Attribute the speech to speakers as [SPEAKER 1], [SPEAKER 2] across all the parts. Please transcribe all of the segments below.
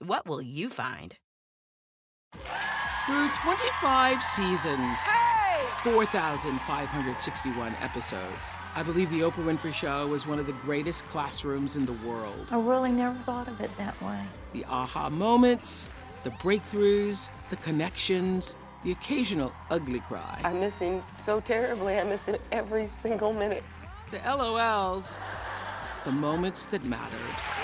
[SPEAKER 1] What will you find?
[SPEAKER 2] Through 25 seasons, 4,561 episodes, I believe The Oprah Winfrey Show was one of the greatest classrooms in the world.
[SPEAKER 3] I really never thought of it that way.
[SPEAKER 2] The aha moments, the breakthroughs, the connections, the occasional ugly cry.
[SPEAKER 4] I miss him so terribly. I miss him every single minute.
[SPEAKER 2] The LOLs, the moments that mattered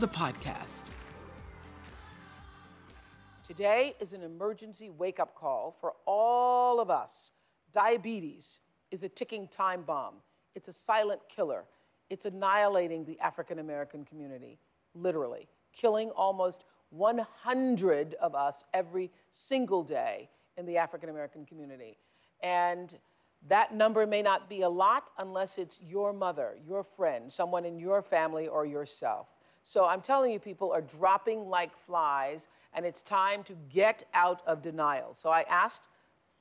[SPEAKER 2] the podcast.
[SPEAKER 5] Today is an emergency wake up call for all of us. Diabetes is a ticking time bomb, it's a silent killer. It's annihilating the African American community, literally, killing almost 100 of us every single day in the African American community. And that number may not be a lot unless it's your mother, your friend, someone in your family, or yourself. So I'm telling you, people are dropping like flies, and it's time to get out of denial. So I asked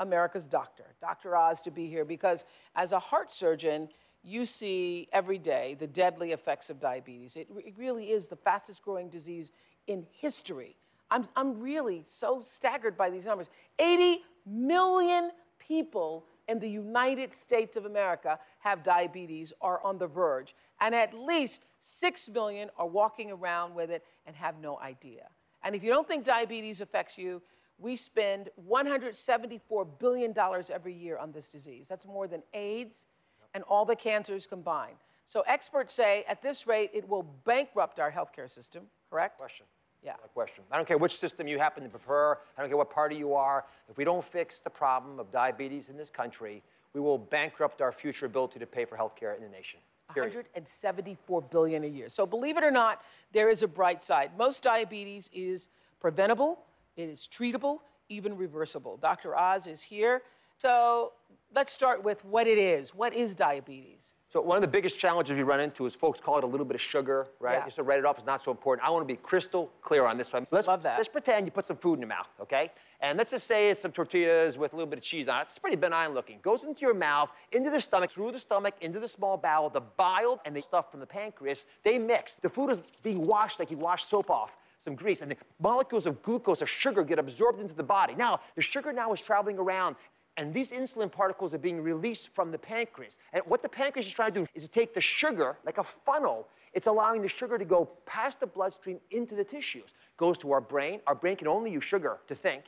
[SPEAKER 5] America's doctor, Dr. Oz, to be here because as a heart surgeon, you see every day the deadly effects of diabetes. It, it really is the fastest growing disease in history. I'm, I'm really so staggered by these numbers. 80 million people in the United States of America have diabetes or on the verge, and at least 6 million are walking around with it and have no idea. And if you don't think diabetes affects you, we spend $174 billion every year on this disease. That's more than AIDS and all the cancers combined. So experts say at this rate, it will bankrupt our healthcare system, correct?
[SPEAKER 6] Question.
[SPEAKER 5] Yeah.
[SPEAKER 6] No question. I don't care which system you happen to prefer. I don't care what party you are. If we don't fix the problem of diabetes in this country, we will bankrupt our future ability to pay for health care in the nation.
[SPEAKER 5] Period. 174 billion a year. So believe it or not, there is a bright side. Most diabetes is preventable, it is treatable, even reversible. Dr. Oz is here. So let's start with what it is. What is diabetes?
[SPEAKER 6] So one of the biggest challenges we run into is folks call it a little bit of sugar, right?
[SPEAKER 5] Yeah.
[SPEAKER 6] Just to write it off is not so important. I want to be crystal clear on this one. Let's,
[SPEAKER 5] Love that.
[SPEAKER 6] Let's pretend you put some food in your mouth, okay? And let's just say it's some tortillas with a little bit of cheese on it. It's pretty benign looking. Goes into your mouth, into the stomach, through the stomach, into the small bowel. The bile and the stuff from the pancreas, they mix. The food is being washed like you wash soap off some grease, and the molecules of glucose or sugar get absorbed into the body. Now, the sugar now is traveling around and these insulin particles are being released from the pancreas. And what the pancreas is trying to do is to take the sugar, like a funnel, it's allowing the sugar to go past the bloodstream into the tissues. Goes to our brain. Our brain can only use sugar to think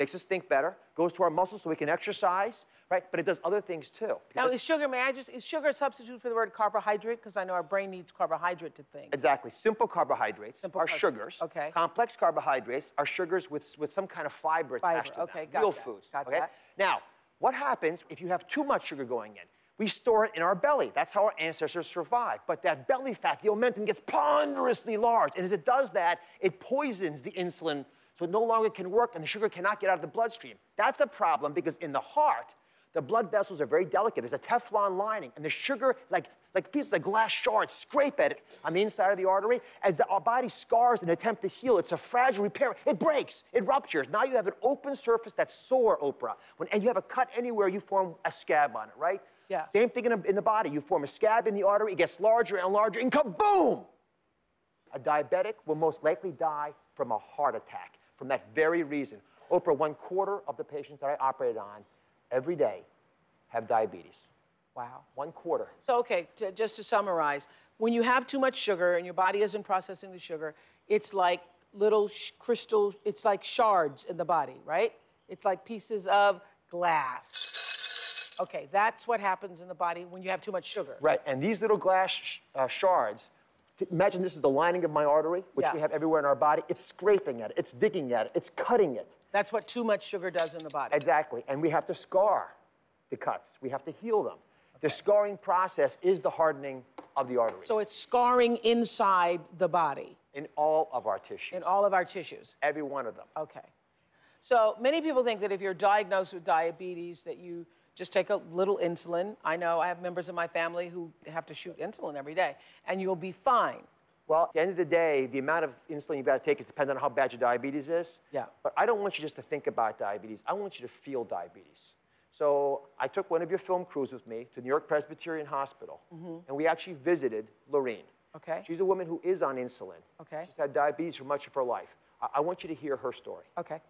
[SPEAKER 6] makes us think better, goes to our muscles so we can exercise, right? But it does other things too.
[SPEAKER 5] Now, is sugar, may I just, is sugar a substitute for the word carbohydrate? Because I know our brain needs carbohydrate to think.
[SPEAKER 6] Exactly. Simple carbohydrates
[SPEAKER 5] Simple
[SPEAKER 6] are sugars.
[SPEAKER 5] Okay.
[SPEAKER 6] Complex carbohydrates are sugars with, with some kind of fiber,
[SPEAKER 5] Fiber,
[SPEAKER 6] attached to
[SPEAKER 5] okay,
[SPEAKER 6] them.
[SPEAKER 5] got
[SPEAKER 6] Real
[SPEAKER 5] that,
[SPEAKER 6] foods.
[SPEAKER 5] got
[SPEAKER 6] okay?
[SPEAKER 5] that.
[SPEAKER 6] Now, what happens if you have too much sugar going in? We store it in our belly. That's how our ancestors survived. But that belly fat, the omentum gets ponderously large. And as it does that, it poisons the insulin so it no longer can work and the sugar cannot get out of the bloodstream. That's a problem because in the heart, The blood vessels are very delicate. There's a Teflon lining, and the sugar, like, like pieces of glass shards, scrape at it on the inside of the artery. As the, our body scars and attempt to heal, it's a fragile repair. It breaks, it ruptures. Now you have an open surface that's sore, Oprah. When, and you have a cut anywhere, you form a scab on it, right?
[SPEAKER 5] Yeah.
[SPEAKER 6] Same thing in, a, in the body. You form a scab in the artery, it gets larger and larger, and kaboom! A diabetic will most likely die from a heart attack from that very reason. Oprah, one quarter of the patients that I operated on every day have diabetes.
[SPEAKER 5] Wow.
[SPEAKER 6] One quarter.
[SPEAKER 5] So, okay, to, just to summarize, when you have too much sugar and your body isn't processing the sugar, it's like little sh- crystal, it's like shards in the body, right? It's like pieces of glass. Okay, that's what happens in the body when you have too much sugar.
[SPEAKER 6] Right, and these little glass sh- uh, shards, imagine this is the lining of my artery, which
[SPEAKER 5] Yeah.
[SPEAKER 6] we have everywhere in our body. It's scraping at it, it's digging at it, it's cutting it.
[SPEAKER 5] That's what too much sugar does in the body.
[SPEAKER 6] Exactly, and we have to scar the cuts. We have to heal them. The scarring process is the hardening of the arteries
[SPEAKER 5] So it's scarring inside the body,
[SPEAKER 6] in all of our tissues,
[SPEAKER 5] in all of our tissues.
[SPEAKER 6] every one of them.
[SPEAKER 5] Okay. So many people think that if you're diagnosed with diabetes, that you just take a little insulin. I know I have members of my family who have to shoot insulin every day, and you'll be fine.
[SPEAKER 6] Well, at the end of the day, the amount of insulin you've got to take is dependent on how bad your diabetes is.
[SPEAKER 5] Yeah.
[SPEAKER 6] But I don't want you just to think about diabetes. I want you to feel diabetes. So I took one of your film crews with me to New York Presbyterian Hospital, mm-hmm. and we actually visited Lorene.
[SPEAKER 5] Okay.
[SPEAKER 6] She's a woman who is on insulin.
[SPEAKER 5] Okay.
[SPEAKER 6] She's had diabetes for much of her life. I, I want you to hear her story.
[SPEAKER 5] Okay.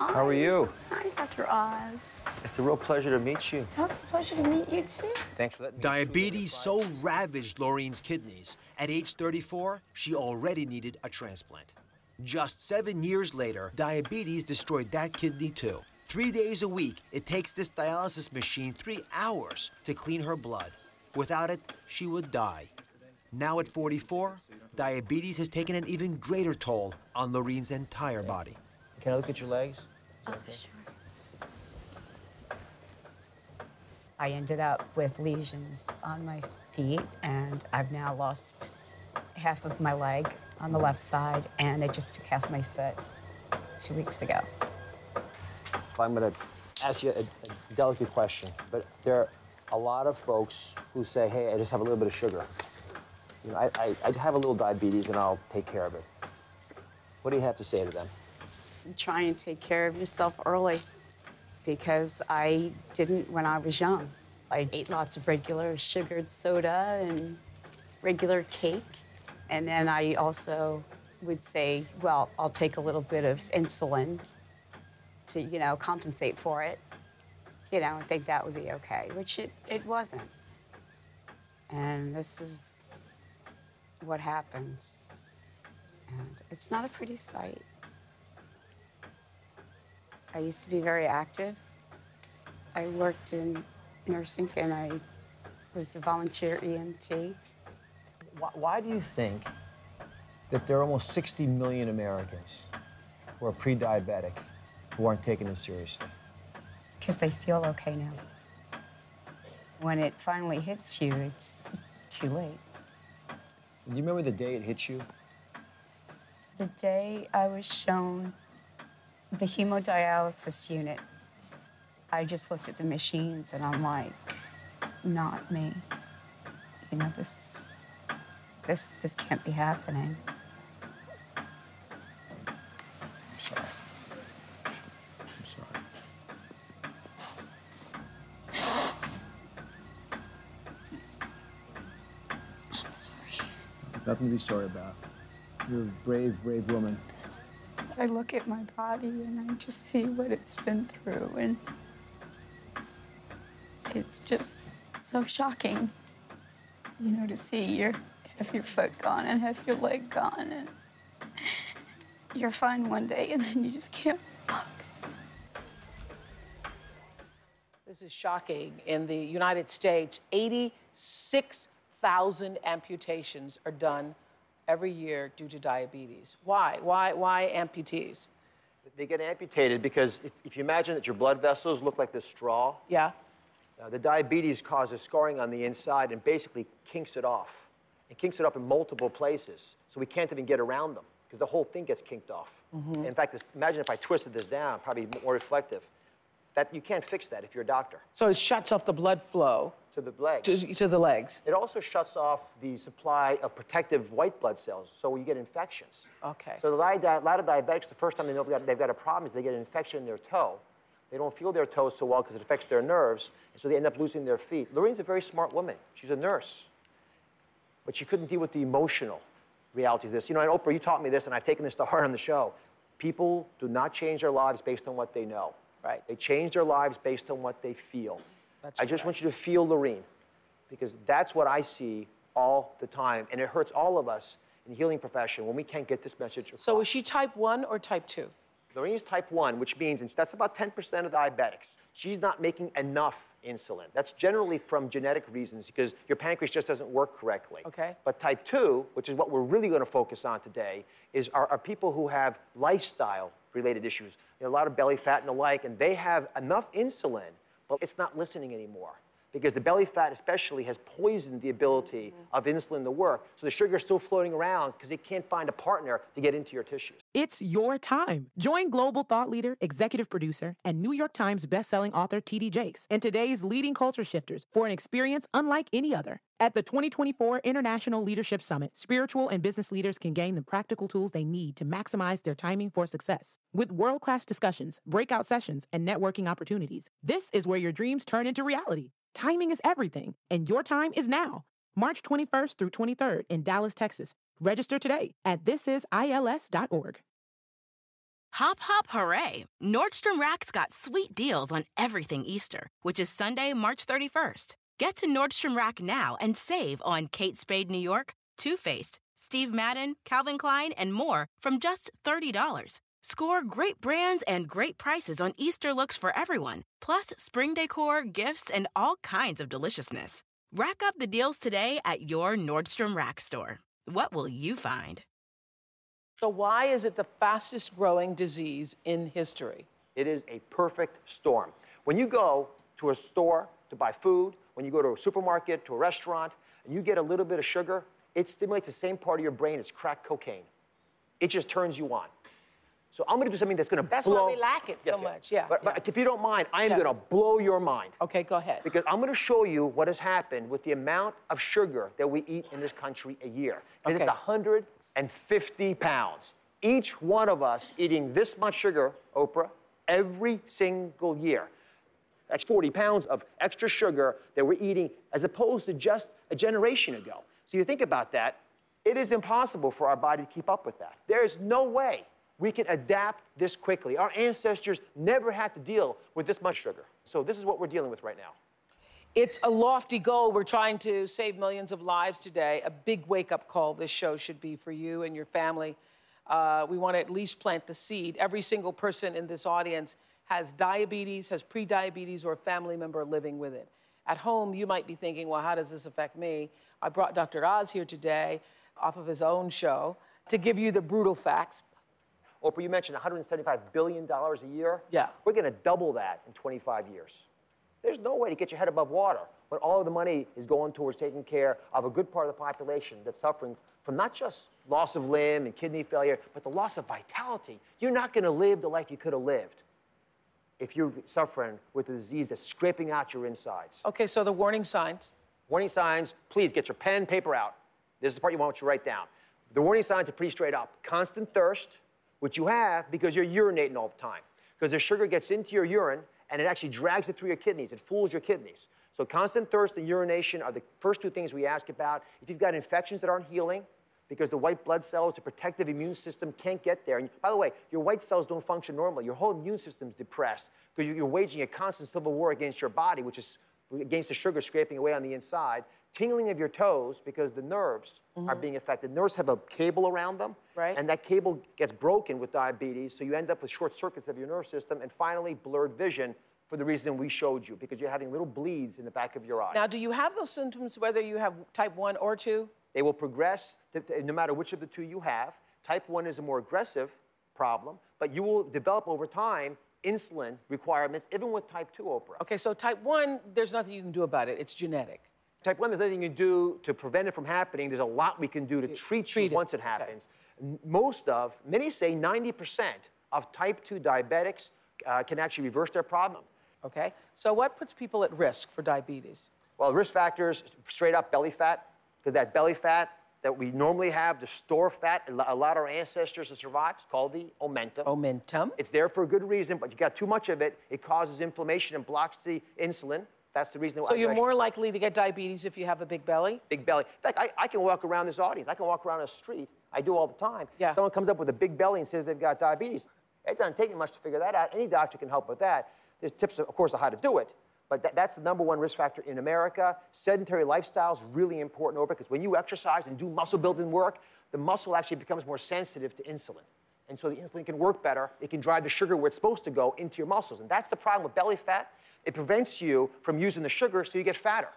[SPEAKER 6] How are you?
[SPEAKER 7] Hi, Dr. Oz.
[SPEAKER 6] It's a real pleasure to meet you.
[SPEAKER 7] Oh, it's a pleasure to meet you too.
[SPEAKER 6] Thanks for letting me.
[SPEAKER 8] Diabetes so ravaged Laureen's kidneys. At age 34, she already needed a transplant. Just seven years later, diabetes destroyed that kidney too. Three days a week, it takes this dialysis machine three hours to clean her blood. Without it, she would die. Now at 44, diabetes has taken an even greater toll on Laureen's entire body.
[SPEAKER 6] Can I look at your legs?
[SPEAKER 7] Oh, sure.
[SPEAKER 9] I ended up with lesions on my feet, and I've now lost half of my leg on the left side, and they just took half my foot two weeks ago.
[SPEAKER 6] I'm going to ask you a, a delicate question, but there are a lot of folks who say, hey, I just have a little bit of sugar. You know, I, I, I have a little diabetes and I'll take care of it. What do you have to say to them?
[SPEAKER 9] Try and take care of yourself early because I didn't when I was young. I ate lots of regular sugared soda and regular cake. And then I also would say, well, I'll take a little bit of insulin to, you know, compensate for it. You know, I think that would be okay, which it, it wasn't. And this is what happens. And it's not a pretty sight. I used to be very active. I worked in nursing and I was a volunteer EMT.
[SPEAKER 6] Why, why do you think that there are almost 60 million Americans who are pre diabetic who aren't taking it seriously?
[SPEAKER 9] Because they feel okay now. When it finally hits you, it's too late.
[SPEAKER 6] Do you remember the day it hit you?
[SPEAKER 9] The day I was shown the hemodialysis unit, I just looked at the machines and I'm like, not me. You know, this, this, this can't be happening.
[SPEAKER 6] I'm sorry.
[SPEAKER 9] I'm sorry.
[SPEAKER 6] Nothing to be sorry about. You're a brave, brave woman.
[SPEAKER 9] I look at my body and I just see what it's been through, and it's just so shocking, you know, to see your half your foot gone and half your leg gone, and you're fine one day and then you just can't walk.
[SPEAKER 5] This is shocking. In the United States, 86,000 amputations are done every year due to diabetes. Why? Why? Why amputees?
[SPEAKER 6] They get amputated because if, if you imagine that your blood vessels look like this straw,
[SPEAKER 5] Yeah.
[SPEAKER 6] uh, the diabetes causes scarring on the inside and basically kinks it off. It kinks it off in multiple places, so we can't even get around them because the whole thing gets kinked off.
[SPEAKER 5] Mhm.
[SPEAKER 6] In fact, this, imagine if I twisted this down, probably more reflective. That you can't fix that if you're a doctor.
[SPEAKER 5] So it shuts off the blood flow
[SPEAKER 6] to the legs.
[SPEAKER 5] To, to the legs.
[SPEAKER 6] It also shuts off the supply of protective white blood cells, so you get infections.
[SPEAKER 5] Okay.
[SPEAKER 6] So a lot of a lot of diabetics, the first time they know they've got, they've got a problem is they get an infection in their toe. They don't feel their toes so well because it affects their nerves, and so they end up losing their feet. Lorraine's a very smart woman. She's a nurse, but she couldn't deal with the emotional reality of this. You know, and Oprah, you taught me this, and I've taken this to heart on the show. People do not change their lives based on what they know.
[SPEAKER 5] Right.
[SPEAKER 6] They change their lives based on what they feel.
[SPEAKER 5] That's
[SPEAKER 6] I just want you to feel Lorraine, because that's what I see all the time, and it hurts all of us in the healing profession when we can't get this message across.
[SPEAKER 5] So is she type 1 or type 2?
[SPEAKER 6] Lorraine's type 1, which means and that's about 10% of diabetics. She's not making enough insulin. That's generally from genetic reasons because your pancreas just doesn't work correctly.
[SPEAKER 5] Okay.
[SPEAKER 6] But type 2, which is what we're really going to focus on today, is are, are people who have lifestyle related issues. You know, a lot of belly fat and the like, and they have enough insulin, but it's not listening anymore. Because the belly fat, especially, has poisoned the ability mm-hmm. of insulin to work. So the sugar is still floating around because it can't find a partner to get into your tissues.
[SPEAKER 10] It's your time. Join global thought leader, executive producer, and New York Times bestselling author TD Jakes and today's leading culture shifters for an experience unlike any other. At the 2024 International Leadership Summit, spiritual and business leaders can gain the practical tools they need to maximize their timing for success. With world class discussions, breakout sessions, and networking opportunities, this is where your dreams turn into reality. Timing is everything, and your time is now. March 21st through 23rd in Dallas, Texas. Register today at thisisils.org.
[SPEAKER 1] Hop, hop, hooray! Nordstrom Rack's got sweet deals on everything Easter, which is Sunday, March 31st. Get to Nordstrom Rack now and save on Kate Spade New York, Too Faced, Steve Madden, Calvin Klein, and more from just $30. Score great brands and great prices on Easter looks for everyone, plus spring decor, gifts, and all kinds of deliciousness. Rack up the deals today at your Nordstrom Rack store. What will you find?
[SPEAKER 5] So why is it the fastest growing disease in history?
[SPEAKER 6] It is a perfect storm. When you go to a store to buy food, when you go to a supermarket, to a restaurant, and you get a little bit of sugar, it stimulates the same part of your brain as crack cocaine. It just turns you on. So I'm going to do something that's going to
[SPEAKER 5] That's
[SPEAKER 6] blow.
[SPEAKER 5] That's why we lack it so
[SPEAKER 6] Yes,
[SPEAKER 5] much. Yeah.
[SPEAKER 6] But,
[SPEAKER 5] yeah.
[SPEAKER 6] but if you don't mind, I am
[SPEAKER 5] Yeah.
[SPEAKER 6] going to blow your mind.
[SPEAKER 5] Okay, go ahead.
[SPEAKER 6] Because I'm going to show you what has happened with the amount of sugar that we eat in this country a year.
[SPEAKER 5] Okay.
[SPEAKER 6] it's 150 pounds. Each one of us eating this much sugar, Oprah, every single year. That's 40 pounds of extra sugar that we're eating as opposed to just a generation ago. So you think about that, it is impossible for our body to keep up with that. There is no way we can adapt this quickly. Our ancestors never had to deal with this much sugar. So this is what we're dealing with right now.
[SPEAKER 5] It's a lofty goal. We're trying to save millions of lives today. A big wake up call this show should be for you and your family. Uh, we want to at least plant the seed. Every single person in this audience has diabetes, has prediabetes, or a family member living with it. At home, you might be thinking, well, how does this affect me? I brought Dr. Oz here today off of his own show to give you the brutal facts.
[SPEAKER 6] Oprah, you mentioned $175 billion a year.
[SPEAKER 5] Yeah.
[SPEAKER 6] We're going to double that in 25 years. There's no way to get your head above water when all of the money is going towards taking care of a good part of the population that's suffering from not just loss of limb and kidney failure, but the loss of vitality. You're not going to live the life you could have lived if you're suffering with a disease that's scraping out your insides.
[SPEAKER 5] Okay, so the warning signs.
[SPEAKER 6] Warning signs, please get your pen, paper out. This is the part you want you to write down. The warning signs are pretty straight up. Constant thirst, which you have because you're urinating all the time. Because the sugar gets into your urine and it actually drags it through your kidneys. It fools your kidneys. So constant thirst and urination are the first two things we ask about. If you've got infections that aren't healing, because the white blood cells, the protective immune system can't get there. And by the way, your white cells don't function normally. Your whole immune system's depressed because you're waging a constant civil war against your body, which is against the sugar scraping away on the inside. Tingling of your toes because the nerves are mm-hmm. being affected. Nerves have a cable around them,
[SPEAKER 5] Right.
[SPEAKER 6] and that cable gets broken with diabetes, so you end up with short circuits of your nerve system, and finally blurred vision for the reason we showed you, because you're having little bleeds in the back of your eye.
[SPEAKER 5] Now, do you have those symptoms whether you have type 1 or 2?
[SPEAKER 6] They will progress to, to- no matter which of the two you have. Type 1 is a more aggressive problem, but you will develop over time insulin requirements, even with type 2 Oprah.
[SPEAKER 5] Okay, so type 1, there's nothing you can do about it. It's genetic.
[SPEAKER 6] Type 1, there's nothing you can do to prevent it from happening. There's a lot we can do to treat,
[SPEAKER 5] treat
[SPEAKER 6] you
[SPEAKER 5] it.
[SPEAKER 6] once it happens. n- most of, many say 90% of type 2 diabetics uh, can actually reverse their problem.
[SPEAKER 5] Okay. So what puts people at risk for diabetes?
[SPEAKER 6] Well, risk factors, straight up belly fat, because that belly fat that we normally have to store fat, a lo- allowed our ancestors to survive, it's called the omentum.
[SPEAKER 5] Omentum.
[SPEAKER 6] It's there for a good reason, but you got too much of it, it causes inflammation and blocks the insulin. That's the reason Why So
[SPEAKER 5] you're more likely to get diabetes if you have a big belly?
[SPEAKER 6] big belly. In fact, I, I can walk around this audience. I can walk around the street. I do all the time.
[SPEAKER 5] Yeah.
[SPEAKER 6] Someone comes up with a big belly and says they've got diabetes. It doesn't take me much to figure that out. Any doctor can help with that. There's tips, of course, on how to do it. But that, that's the number one risk factor in America. Sedentary lifestyle is really important over because when you exercise and do muscle building work, the muscle actually becomes more sensitive to insulin. And so the insulin can work better. It can drive the sugar where it's supposed to go into your muscles. And that's the problem with belly fat. It prevents you from using the sugar so you get fatter.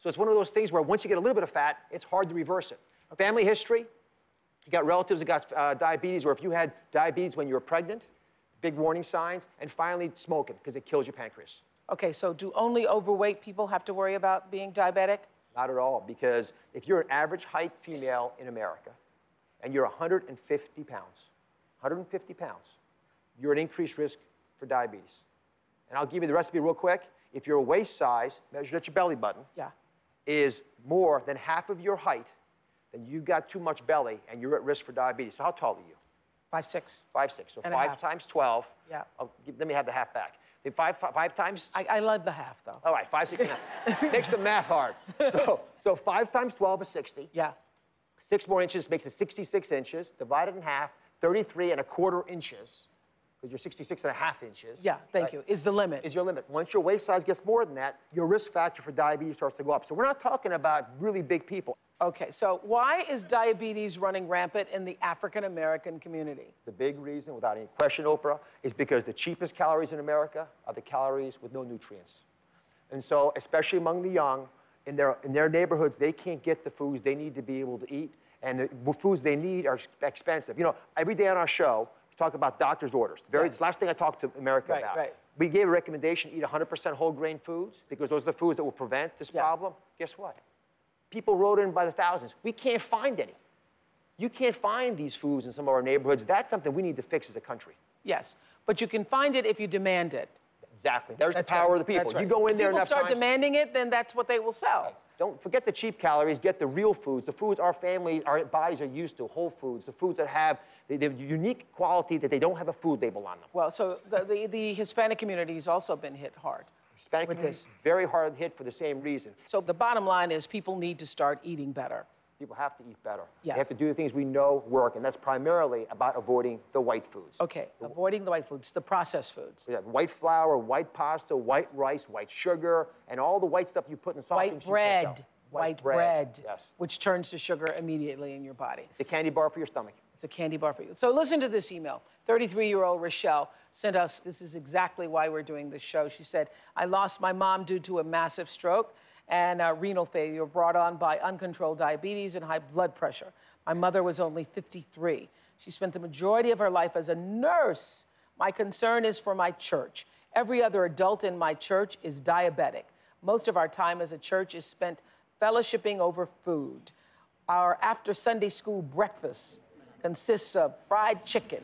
[SPEAKER 6] So it's one of those things where once you get a little bit of fat, it's hard to reverse it. Family history, you got relatives that got uh, diabetes, or if you had diabetes when you were pregnant, big warning signs. And finally, smoking, because it kills your pancreas.
[SPEAKER 5] Okay, so do only overweight people have to worry about being diabetic?
[SPEAKER 6] Not at all, because if you're an average height female in America and you're 150 pounds, 150 pounds, you're at increased risk for diabetes. And I'll give you the recipe real quick. If your waist size, measured at your belly button,
[SPEAKER 5] Yeah.
[SPEAKER 6] is more than half of your height, then you've got too much belly and you're at risk for diabetes. So how tall are you?
[SPEAKER 5] Five six.
[SPEAKER 6] Five six. So
[SPEAKER 5] And
[SPEAKER 6] five times 12.
[SPEAKER 5] Yeah.
[SPEAKER 6] I'll give, let me have the half back. Then five, five, five times
[SPEAKER 5] I, I love the half though.
[SPEAKER 6] all right, five, six, and a half. Makes the math hard. So, so five times 12 is 60.
[SPEAKER 5] Yeah.
[SPEAKER 6] Six more inches makes it 66 inches. Divided in half, 33 and a quarter inches, because you're 66 and a half inches.
[SPEAKER 5] Yeah, thank
[SPEAKER 6] right,
[SPEAKER 5] you. Is the limit.
[SPEAKER 6] Is your limit. Once your waist size gets more than that, your risk factor for diabetes starts to go up. So we're not talking about really big people.
[SPEAKER 5] Okay, so why is diabetes running rampant in the African American community?
[SPEAKER 6] The big reason, without any question, Oprah, is because the cheapest calories in America are the calories with no nutrients. And so, especially among the young, in their, in their neighborhoods, they can't get the foods they need to be able to eat. And the foods they need are expensive. You know, every day on our show, talk about doctor's orders. The very last thing I talked to America
[SPEAKER 5] Right,
[SPEAKER 6] about.
[SPEAKER 5] right.
[SPEAKER 6] We gave a recommendation eat 100% whole grain foods because those are the foods that will prevent this
[SPEAKER 5] Yeah.
[SPEAKER 6] problem. Guess what? People wrote in by the thousands. We can't find any. You can't find these foods in some of our neighborhoods. That's something we need to fix as a country.
[SPEAKER 5] Yes, but you can find it if you demand it.
[SPEAKER 6] Exactly. There's
[SPEAKER 5] That's
[SPEAKER 6] the power
[SPEAKER 5] right.
[SPEAKER 6] of the people.
[SPEAKER 5] Right.
[SPEAKER 6] You go in there
[SPEAKER 5] People
[SPEAKER 6] enough
[SPEAKER 5] start
[SPEAKER 6] times-
[SPEAKER 5] demanding it, then that's what they will sell.
[SPEAKER 6] Don't forget the cheap calories. Get the real foods, the foods our family, our bodies are used to, whole foods, the foods that have the, the unique quality that they don't have a food label on them.
[SPEAKER 5] Well, so the, the, the Hispanic community has also been hit hard.
[SPEAKER 6] Hispanic
[SPEAKER 5] with
[SPEAKER 6] community,
[SPEAKER 5] this.
[SPEAKER 6] very hard hit for the same reason.
[SPEAKER 5] So the bottom line is people need to start eating better.
[SPEAKER 6] People have to eat better.
[SPEAKER 5] Yes.
[SPEAKER 6] They have to do the things we know work, and that's primarily about avoiding the white foods.
[SPEAKER 5] Okay, avoiding the white foods, the processed foods.
[SPEAKER 6] Yeah, white flour, white pasta, white rice, white sugar, and all the white stuff you put in soft
[SPEAKER 5] White
[SPEAKER 6] drinks you can't
[SPEAKER 5] bread, white bread,
[SPEAKER 6] Yes.
[SPEAKER 5] which turns to sugar immediately in your body.
[SPEAKER 6] It's a candy bar for your stomach.
[SPEAKER 5] It's a candy bar for you. So listen to this email. 33 year old Rochelle sent us this is exactly why we're doing this show. She said, I lost my mom due to a massive stroke and uh, renal failure brought on by uncontrolled diabetes and high blood pressure. My mother was only 53. She spent the majority of her life as a nurse. My concern is for my church. Every other adult in my church is diabetic. Most of our time as a church is spent fellowshipping over food. Our after Sunday school breakfast consists of fried chicken,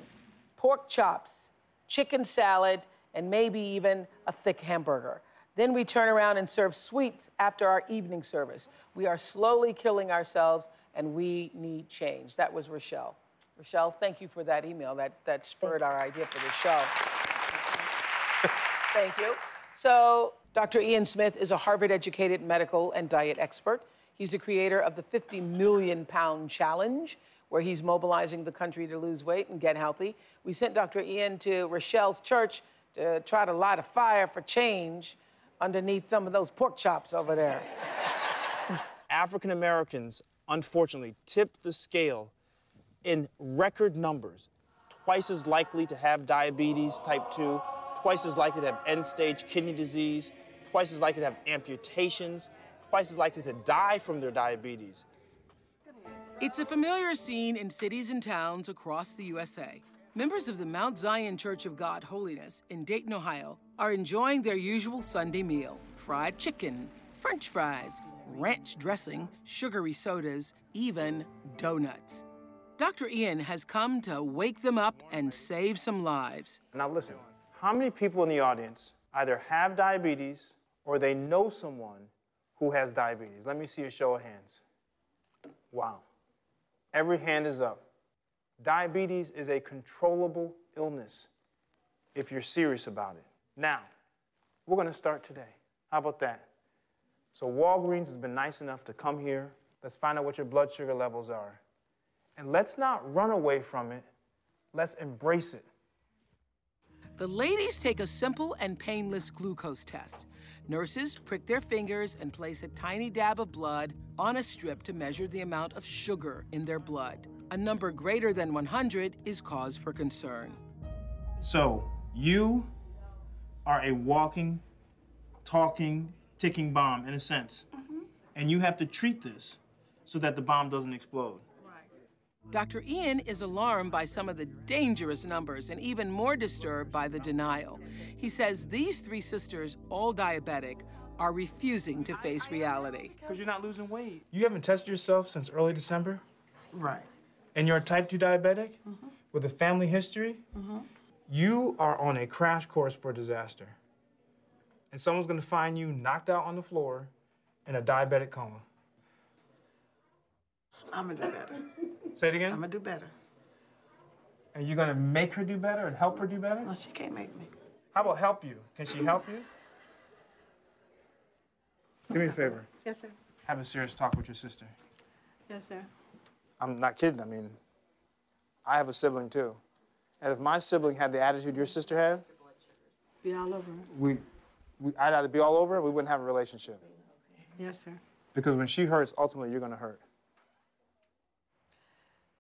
[SPEAKER 5] pork chops, chicken salad, and maybe even a thick hamburger. Then we turn around and serve sweets after our evening service. We are slowly killing ourselves and we need change. That was Rochelle. Rochelle, thank you for that email. That, that spurred our idea for the show. Thank you. So, Dr. Ian Smith is a Harvard educated medical and diet expert. He's the creator of the 50 million pound challenge, where he's mobilizing the country to lose weight and get healthy. We sent Dr. Ian to Rochelle's church to try to light a fire for change underneath some of those pork chops over there.
[SPEAKER 11] African Americans, unfortunately, tip the scale in record numbers. Twice as likely to have diabetes type 2, twice as likely to have end stage kidney disease, twice as likely to have amputations, twice as likely to die from their diabetes.
[SPEAKER 2] It's a familiar scene in cities and towns across the USA. Members of the Mount Zion Church of God Holiness in Dayton, Ohio, are enjoying their usual Sunday meal fried chicken, french fries, ranch dressing, sugary sodas, even donuts. Dr. Ian has come to wake them up and save some lives.
[SPEAKER 11] Now, listen, how many people in the audience either have diabetes or they know someone who has diabetes? Let me see a show of hands. Wow. Every hand is up. Diabetes is a controllable illness if you're serious about it. Now, we're going to start today. How about that? So, Walgreens has been nice enough to come here. Let's find out what your blood sugar levels are. And let's not run away from it, let's embrace it.
[SPEAKER 2] The ladies take a simple and painless glucose test. Nurses prick their fingers and place a tiny dab of blood on a strip to measure the amount of sugar in their blood. A number greater than 100 is cause for concern.
[SPEAKER 11] So, you are a walking, talking, ticking bomb in a sense. Mm-hmm. And you have to treat this so that the bomb doesn't explode.
[SPEAKER 2] Dr. Ian is alarmed by some of the dangerous numbers and even more disturbed by the denial. He says these three sisters, all diabetic, are refusing to face reality.
[SPEAKER 11] Because you're not losing weight. You haven't tested yourself since early December?
[SPEAKER 2] Right.
[SPEAKER 11] And you're a type 2 diabetic mm-hmm. with a family history? Mm-hmm. You are on a crash course for disaster. And someone's gonna find you knocked out on the floor in a diabetic coma.
[SPEAKER 12] I'm gonna do better.
[SPEAKER 11] Say it again?
[SPEAKER 12] I'm gonna do better.
[SPEAKER 11] Are you're gonna make her do better and help her do better?
[SPEAKER 12] No, she can't make me.
[SPEAKER 11] How about help you? Can she help you? Do me a favor.
[SPEAKER 12] Yes, sir.
[SPEAKER 11] Have a serious talk with your sister.
[SPEAKER 12] Yes, sir.
[SPEAKER 11] I'm not kidding. I mean, I have a sibling too. And if my sibling had the attitude your sister had,
[SPEAKER 12] Be all over it.
[SPEAKER 11] we, we I'd either be all over it, we wouldn't have a relationship.
[SPEAKER 12] Yes, sir.
[SPEAKER 11] Because when she hurts, ultimately you're gonna hurt.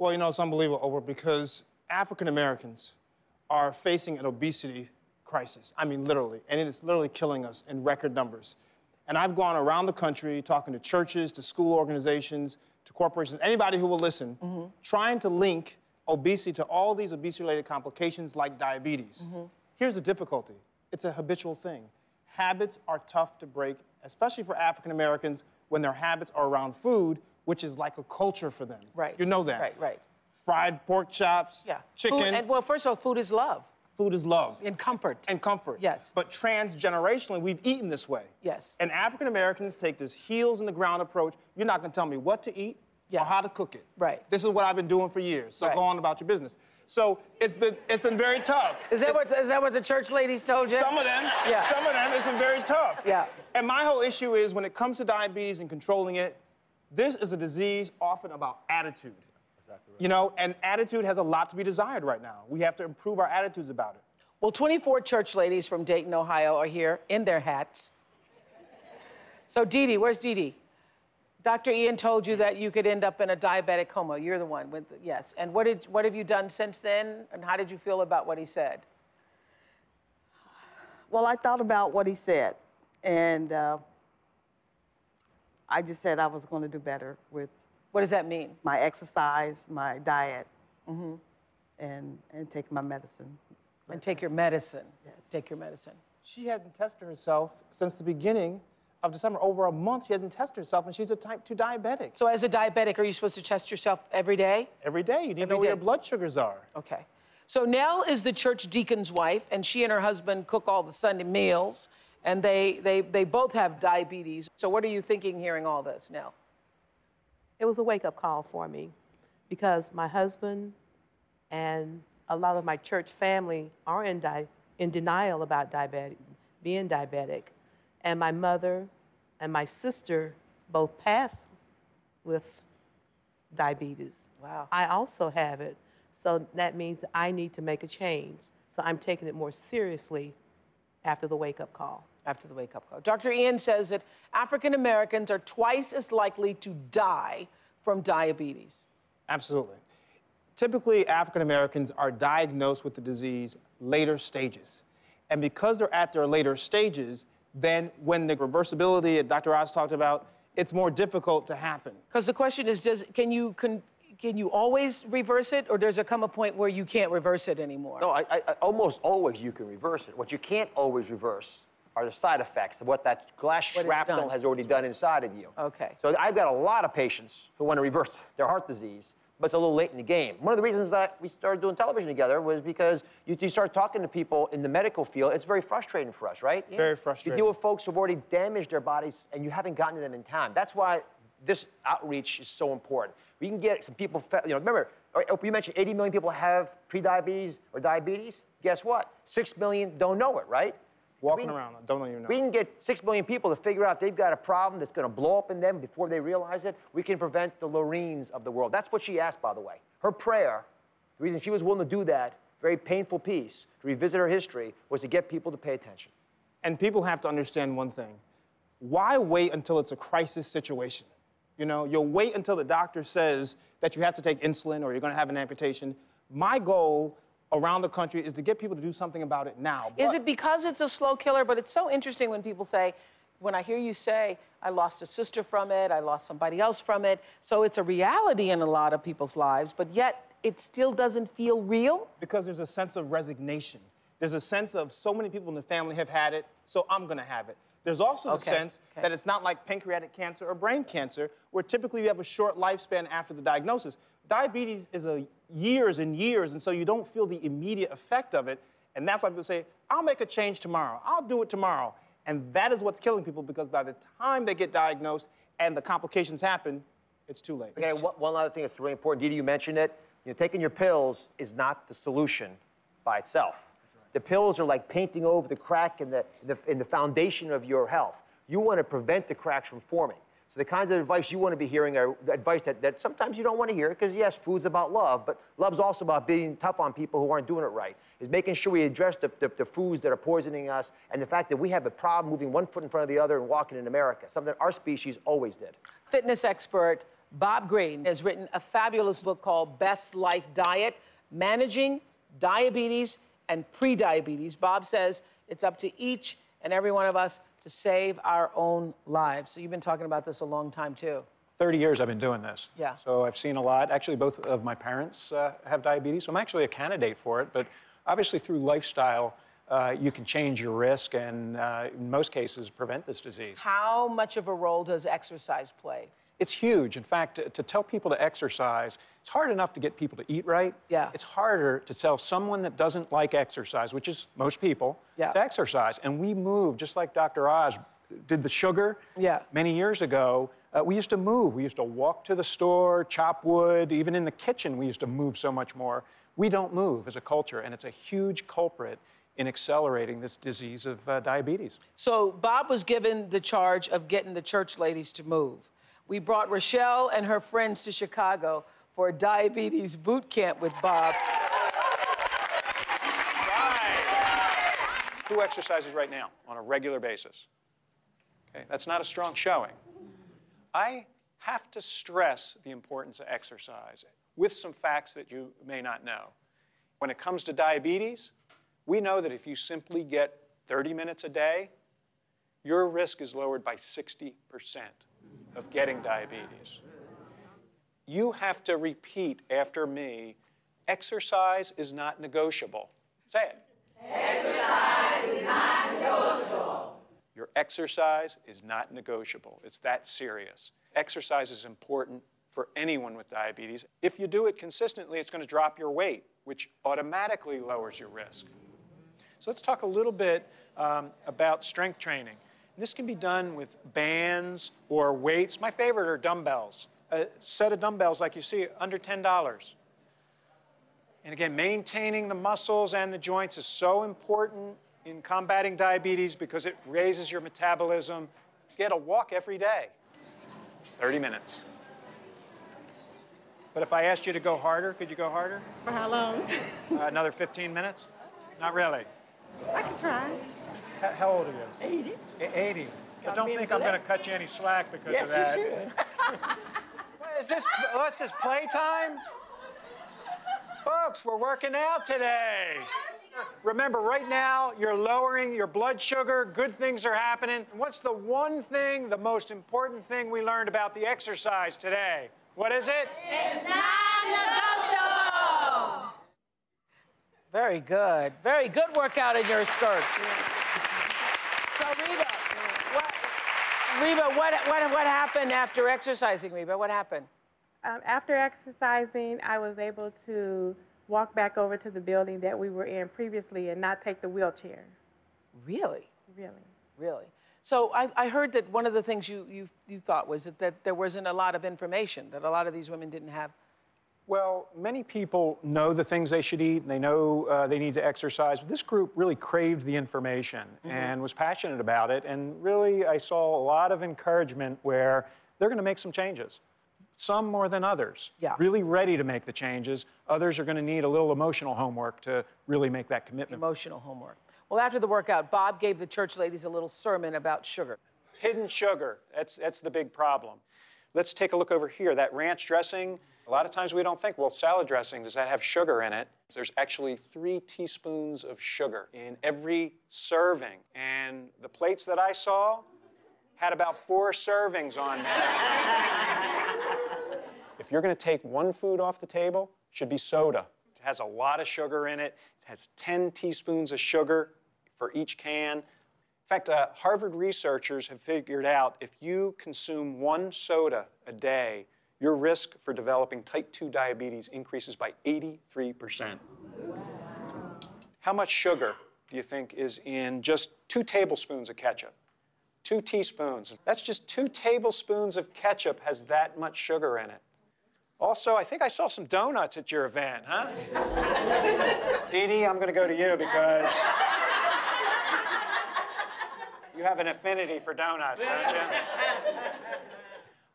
[SPEAKER 11] Well, you know, it's unbelievable, Oprah, because African Americans are facing an obesity crisis. I mean, literally. And it is literally killing us in record numbers. And I've gone around the country talking to churches, to school organizations, to corporations, anybody who will listen, mm-hmm. trying to link obesity to all these obesity related complications like diabetes. Mm-hmm. Here's the difficulty it's a habitual thing. Habits are tough to break, especially for African Americans when their habits are around food, which is like a culture for them.
[SPEAKER 5] Right.
[SPEAKER 11] You know that.
[SPEAKER 5] Right, right.
[SPEAKER 11] Fried pork chops,
[SPEAKER 5] Yeah.
[SPEAKER 11] chicken.
[SPEAKER 5] Food, and, well, first of all, food is love
[SPEAKER 11] food is love.
[SPEAKER 5] and comfort.
[SPEAKER 11] And comfort.
[SPEAKER 5] Yes.
[SPEAKER 11] But transgenerationally, we've eaten this way.
[SPEAKER 5] Yes.
[SPEAKER 11] And African Americans take this heels in the ground approach. You're not going to tell me what to eat or how to cook it.
[SPEAKER 5] Right.
[SPEAKER 11] This is what I've been doing for years. So
[SPEAKER 5] Right.
[SPEAKER 11] go on about your business. So it's been it's been very tough.
[SPEAKER 5] Is that what is that what the church ladies told you?
[SPEAKER 11] Some of them,
[SPEAKER 5] Yeah.
[SPEAKER 11] some of them, it's been very tough.
[SPEAKER 5] Yeah.
[SPEAKER 11] And my whole issue is when it comes to diabetes and controlling it, this is a disease often about attitude. Exactly You know, and attitude has a lot to be desired right now. We have to improve our attitudes about it.
[SPEAKER 5] Well, 24 church ladies from Dayton, Ohio are here in their hats. So, Dee Dee, where's Dee Dee? Dr. Ian told you that you could end up in a diabetic coma. You're the one with, yes. And what, did, what have you done since then? And how did you feel about what he said?
[SPEAKER 12] Well, I thought about what he said, and uh, I just said I was going to do better with.
[SPEAKER 5] What does that mean?
[SPEAKER 12] My exercise, my diet,
[SPEAKER 5] Mm-hmm.
[SPEAKER 12] and and take my medicine.
[SPEAKER 5] And take your medicine. Yes. Take your medicine.
[SPEAKER 11] She hadn't tested herself since the beginning of December. Over a month, she hadn't tested herself, and she's a type 2 diabetic.
[SPEAKER 5] So, as a diabetic, are you supposed to test yourself every day?
[SPEAKER 11] Every day. You need to
[SPEAKER 5] Every
[SPEAKER 11] know where your blood sugars are.
[SPEAKER 5] Okay. So Nell is the church deacon's wife, and she and her husband cook all the Sunday meals, and they, they, they both have diabetes. So what are you thinking hearing all this, Nell?
[SPEAKER 13] it was a wake up call for me because my husband and a lot of my church family are in, di- in denial about diabetic, being diabetic. And my mother and my sister both passed with diabetes.
[SPEAKER 5] Wow.
[SPEAKER 13] I also have it. So that means I need to make a change. So I'm taking it more seriously after the wake up call.
[SPEAKER 5] After the wake up call. Dr. Ian says that African Americans are twice as likely to die from diabetes.
[SPEAKER 11] Absolutely. Typically, African Americans are diagnosed with the disease later stages. And because they're at their later stages, then when the reversibility that Dr. Oz talked about, it's more difficult to happen.
[SPEAKER 5] Because the question is, does can you can, can you always reverse it, or does there come a point where you can't reverse it anymore?
[SPEAKER 6] No, I, I, almost always you can reverse it. What you can't always reverse are the side effects of what that glass
[SPEAKER 5] What
[SPEAKER 6] shrapnel has already done inside of you.
[SPEAKER 5] Okay.
[SPEAKER 6] So I've got a lot of patients who want to reverse their heart disease, but it's a little late in the game. One of the reasons that we started doing television together was because you, you start talking to people in the medical field. It's very frustrating for us, right?
[SPEAKER 11] Very frustrating.
[SPEAKER 6] You deal with folks who've already damaged their bodies and you haven't gotten to them in time. That's why this outreach is so important. We can get some people, fa- you know, remember, uh, you mentioned 80 million people have prediabetes or diabetes. Guess what? 6 million don't know it, right?
[SPEAKER 11] Walking
[SPEAKER 6] We-
[SPEAKER 11] around, don't know even know.
[SPEAKER 6] we can get 6 million people to figure out they've got a problem that's going to blow up in them before they realize it. We can prevent the Loreens of the world. That's what she asked, by the way. Her prayer, the reason she was willing to do that, very painful piece, to revisit her history, was to get people to pay attention.
[SPEAKER 11] And people have to understand one thing. Why wait until it's a crisis situation? You know, you'll wait until the doctor says that you have to take insulin or you're going to have an amputation. My goal around the country is to get people to do something about it now.
[SPEAKER 5] Is it because it's a slow killer? But it's so interesting when people say, when I hear you say, I lost a sister from it, I lost somebody else from it. So it's a reality in a lot of people's lives, but yet it still doesn't feel real?
[SPEAKER 11] Because there's a sense of resignation. There's a sense of so many people in the family have had it, so I'm going to have it. There's also the
[SPEAKER 5] Okay,
[SPEAKER 11] sense
[SPEAKER 5] okay.
[SPEAKER 11] that it's not like pancreatic cancer or brain cancer, where typically you have a short lifespan after the diagnosis. Diabetes is a years and years, and so you don't feel the immediate effect of it. And that's why people say, I'll make a change tomorrow. I'll do it tomorrow. And that is what's killing people because by the time they get diagnosed and the complications happen, it's too late.
[SPEAKER 6] Okay, one, one other thing that's really important, Didi, you mentioned it. You know, taking your pills is not the solution by itself. The pills are like painting over the crack in the, in the, in the foundation of your health. You want to prevent the cracks from forming. So the kinds of advice you want to be hearing are advice that, that sometimes you don't want to hear because yes, food's about love, but love's also about being tough on people who aren't doing it right. Is making sure we address the, the, the foods that are poisoning us and the fact that we have a problem moving one foot in front of the other and walking in America, something our species always did.
[SPEAKER 5] Fitness expert Bob Greene has written a fabulous book called Best Life Diet Managing Diabetes and Prediabetes. Bob says it's up to each and every one of us to save our own lives. So you've been talking about this a long time, too.
[SPEAKER 14] 30 years I've been doing this.
[SPEAKER 5] Yeah.
[SPEAKER 14] So I've seen a lot. Actually, both of my parents uh, have diabetes, so I'm actually a candidate for it. But obviously, through lifestyle, uh, you can change your risk and, uh, in most cases, prevent this disease.
[SPEAKER 5] How much of a role does exercise play?
[SPEAKER 14] It's huge. In fact, to, to tell people to exercise, it's hard enough to get people to eat right.
[SPEAKER 5] Yeah.
[SPEAKER 14] It's harder to tell someone that doesn't like exercise, which is most people,
[SPEAKER 5] Yeah.
[SPEAKER 14] to exercise. And we move, just like Dr. Oz did the sugar
[SPEAKER 5] Yeah.
[SPEAKER 14] many years ago. Uh, we used to move. We used to walk to the store, chop wood. Even in the kitchen, we used to move so much more. We don't move as a culture, and it's a huge culprit in accelerating this disease of uh, diabetes.
[SPEAKER 5] So Bob was given the charge of getting the church ladies to move. We brought Rochelle and her friends to Chicago for a diabetes boot camp with Bob.
[SPEAKER 14] Who exercises right now on a regular basis? Okay, that's not a strong showing. I have to stress the importance of exercise with some facts that you may not know. When it comes to diabetes, we know that if you simply get 30 minutes a day, your risk is lowered by 60% of getting diabetes. You have to repeat after me exercise is not negotiable. Say it. Exercise is not negotiable. Your exercise is not negotiable. It's that serious. Exercise is important for anyone with diabetes. If you do it consistently, it's going to drop your weight, which automatically lowers your risk. So let's talk a little bit um, about strength training. This can be done with bands or weights. My favorite are dumbbells. a set of dumbbells like you see, under $10. And again, maintaining the muscles and the joints is so important in combating diabetes because it raises your metabolism. Get a walk every day, 30 minutes. But if I asked you to go harder, could you go harder?
[SPEAKER 7] For how long?
[SPEAKER 14] Uh, another 15 minutes? Not really.
[SPEAKER 7] I can try.
[SPEAKER 14] H- how old are you?
[SPEAKER 7] 80.
[SPEAKER 14] A- 80. I
[SPEAKER 7] Gotta
[SPEAKER 14] don't think I'm going to cut you any slack because
[SPEAKER 7] Yes,
[SPEAKER 14] of that.
[SPEAKER 7] you should.
[SPEAKER 14] What is this? What's this playtime? Folks, we're working out today. Remember, right now, you're lowering your blood sugar, good things are happening. What's the one thing, the most important thing we learned about the exercise today? What is it?
[SPEAKER 5] It's non-negotiable. Very good. Very good workout in your skirts. So Reba, what, Reba, what, what, what happened after exercising, Reba? What happened?
[SPEAKER 15] Um, after exercising, I was able to walk back over to the building that we were in previously and not take the wheelchair.
[SPEAKER 5] Really?
[SPEAKER 15] Really.
[SPEAKER 5] Really? So I, I heard that one of the things you, you, you thought was that, that there wasn't a lot of information, that a lot of these women didn't have.
[SPEAKER 14] Well, many people know the things they should eat and they know uh, they need to exercise. But this group really craved the information
[SPEAKER 5] Mhm.
[SPEAKER 14] and was passionate about it. And really, I saw a lot of encouragement where they're going to make some changes. Some more than others.
[SPEAKER 5] Yeah.
[SPEAKER 14] Really ready to make the changes. Others are going to need a little emotional homework to really make that commitment.
[SPEAKER 5] Emotional homework. Well, after the workout, Bob gave the church ladies a little sermon about sugar.
[SPEAKER 14] Hidden sugar, that's, that's the big problem. Let's take a look over here. That ranch dressing, a lot of times we don't think, well, salad dressing, does that have sugar in it? There's actually three teaspoons of sugar in every serving. And the plates that I saw had about four servings on them. if you're going to take one food off the table, it should be soda. It has a lot of sugar in it. It has 10 teaspoons of sugar for each can. In fact, uh, Harvard researchers have figured out if you consume one soda a day, your risk for developing type 2 diabetes increases by 83%. How much sugar do you think is in just two tablespoons of ketchup? Two teaspoons. That's just two tablespoons of ketchup has that much sugar in it. Also, I think I saw some donuts at your event, huh? Dee Dee, I'm going to go to you because you have an affinity for donuts, don't you?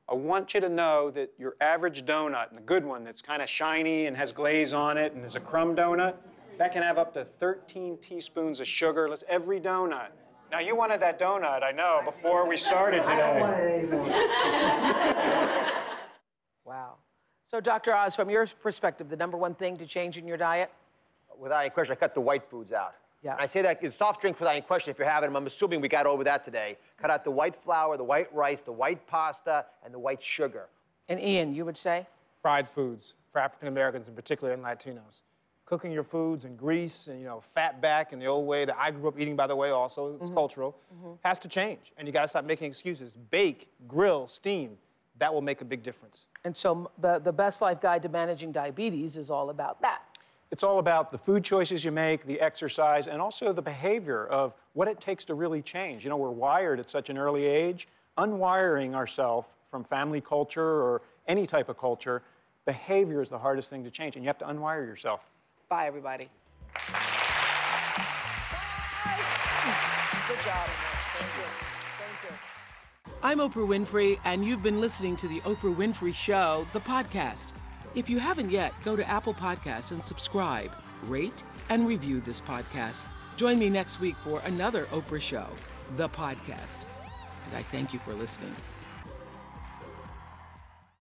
[SPEAKER 14] I want you to know that your average donut, the good one that's kind of shiny and has glaze on it and is a crumb donut, that can have up to 13 teaspoons of sugar. Let's every donut. Now you wanted that donut, I know, before we started today.
[SPEAKER 5] Wow. So, Dr. Oz, from your perspective, the number one thing to change in your diet?
[SPEAKER 6] Without any question, I cut the white foods out.
[SPEAKER 5] Yeah.
[SPEAKER 6] And I say that in soft drinks without any question, if you're having them, I'm assuming we got over that today. Cut out the white flour, the white rice, the white pasta, and the white sugar.
[SPEAKER 5] And Ian, you would say?
[SPEAKER 11] Fried foods for African Americans and particularly and Latinos. Cooking your foods in grease and you know fat back in the old way that I grew up eating, by the way, also it's
[SPEAKER 5] Mhm.
[SPEAKER 11] cultural,
[SPEAKER 5] Mhm.
[SPEAKER 11] has to change. And you got to stop making excuses. Bake, grill, steam. That will make a big difference.
[SPEAKER 5] And so, the, the Best Life Guide to Managing Diabetes is all about that.
[SPEAKER 14] It's all about the food choices you make, the exercise, and also the behavior of what it takes to really change. You know, we're wired at such an early age. Unwiring ourselves from family culture or any type of culture, behavior is the hardest thing to change, and you have to unwire yourself.
[SPEAKER 5] Bye, everybody. Bye. Good job. Thank you. Thank you. I'm Oprah Winfrey, and you've been listening to The Oprah Winfrey Show, the podcast. If you haven't yet, go to Apple Podcasts and subscribe, rate, and review this podcast. Join me next week for another Oprah Show, the podcast. And I thank you for listening.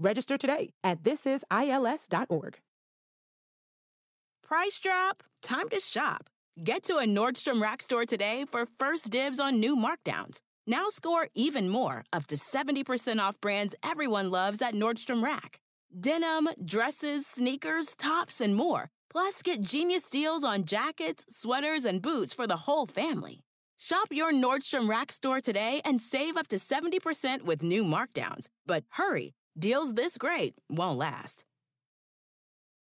[SPEAKER 10] Register today at thisisils.org.
[SPEAKER 1] Price drop? Time to shop. Get to a Nordstrom Rack store today for first dibs on new markdowns. Now score even more, up to 70% off brands everyone loves at Nordstrom Rack. Denim, dresses, sneakers, tops, and more. Plus, get genius deals on jackets, sweaters, and boots for the whole family. Shop your Nordstrom Rack store today and save up to 70% with new markdowns. But hurry, deals this great won't last.